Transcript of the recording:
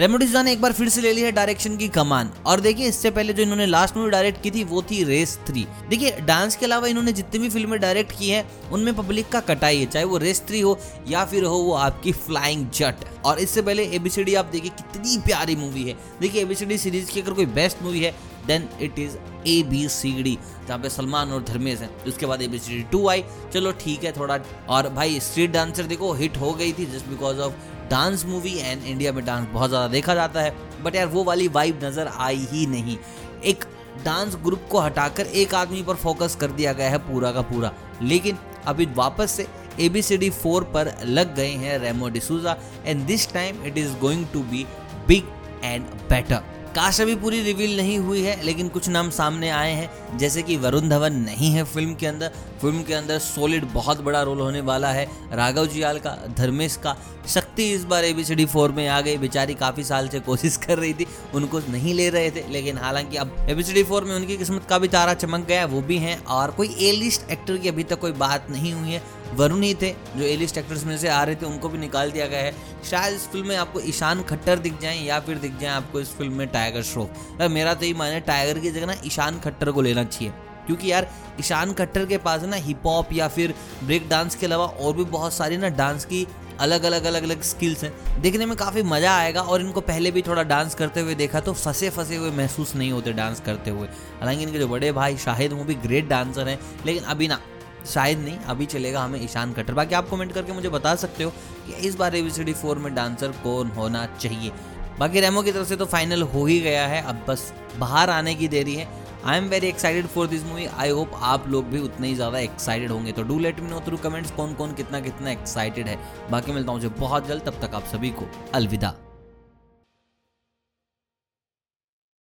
रेमो डिसूजा ने एक बार फिर से ले ली है डायरेक्शन की कमान और देखिए, इससे पहले जो इन्होंने लास्ट मूवी डायरेक्ट की थी, वो थी रेस थ्री देखिए डांस के अलावा इन्होंने जितनी भी फ़िल्में डायरेक्ट की है, उनमें पब्लिक का कटाई है, चाहे वो रेस थ्री हो या फिर हो वो आपकी फ्लाइंग जट और इससे पहले एबीसीडी आप देखिए, कितनी प्यारी मूवी है। देखिए एबीसीडी सीरीज़ की अगर कोई बेस्ट मूवी है then it is A B C D जहाँ पे सलमान और धर्मेश हैं। उसके बाद A B C D two आई चलो ठीक है थोड़ा, और भाई स्ट्रीट डांसर देखो हिट हो गई थी just because of dance movie and India में डांस बहुत ज़्यादा देखा जाता है। बट यार वो वाली वाइब नज़र आई ही नहीं। एक डांस ग्रुप को हटाकर एक आदमी पर फोकस कर दिया गया है पूरा का पूरा। लेकिन अभी वापस से A B C D four पर लग गए हैं Remo D'Souza and this time it is going to be big and better काश अभी पूरी रिवील नहीं हुई है, लेकिन कुछ नाम सामने आए हैं, जैसे कि वरुण धवन नहीं है फ़िल्म के अंदर। फ़िल्म के अंदर सॉलिड बहुत बड़ा रोल होने वाला है, राघव जियाल का, धर्मेश का। शक्ति इस बार A B C D four में आ गई, बेचारी काफ़ी साल से कोशिश कर रही थी, उनको नहीं ले रहे थे, लेकिन हालाँकि अब A B C D four में उनकी किस्मत का भी तारा चमक गया, वो भी हैं, और कोई ए लिस्ट एक्टर की अभी तक कोई बात नहीं हुई है। वरुण ही थे, जो ए लिस्ट एक्टर्स में से आ रहे थे, उनको भी निकाल दिया गया है। शायद इस फ़िल्म में आपको ईशान खट्टर दिख जाए, या फिर दिख जाए आपको इस फ़िल्म में टाइगर श्रॉफ मेरा तो ये माने टाइगर की जगह ना ईशान खट्टर को लेना चाहिए। क्योंकि यार, ईशान खट्टर के पास ना हिप हॉप या फिर ब्रेक डांस के अलावा और भी बहुत सारी ना डांस की अलग अलग अलग अलग स्किल्स हैं। देखने में काफ़ी मज़ा आएगा और इनको पहले भी थोड़ा डांस करते हुए देखा तो फंसे फंसे हुए महसूस नहीं होते डांस करते हुए। हालाँकि इनके जो बड़े भाई शाहिद, वो भी ग्रेट डांसर हैं, लेकिन अभी ना शायद नहीं, अभी चलेगा हमें ईशान खट्टर। बाकी आप कमेंट करके मुझे बता सकते हो कि इस बार A B C D four में डांसर कौन होना चाहिए? बाकी रेमो की तरफ़ से तो फाइनल हो ही गया है, अब बस बाहर आने की देरी है। I am very excited for this movie I hope आप लोग भी उतने ही ज़्यादा एक्साइटेड होंगे। तो do let me know through comments कौन कौन कितना कितना एक्साइटेड है। बाकी मिलता हूँ मुझे बहुत जल्द, तब तक आप सभी को अलविदा।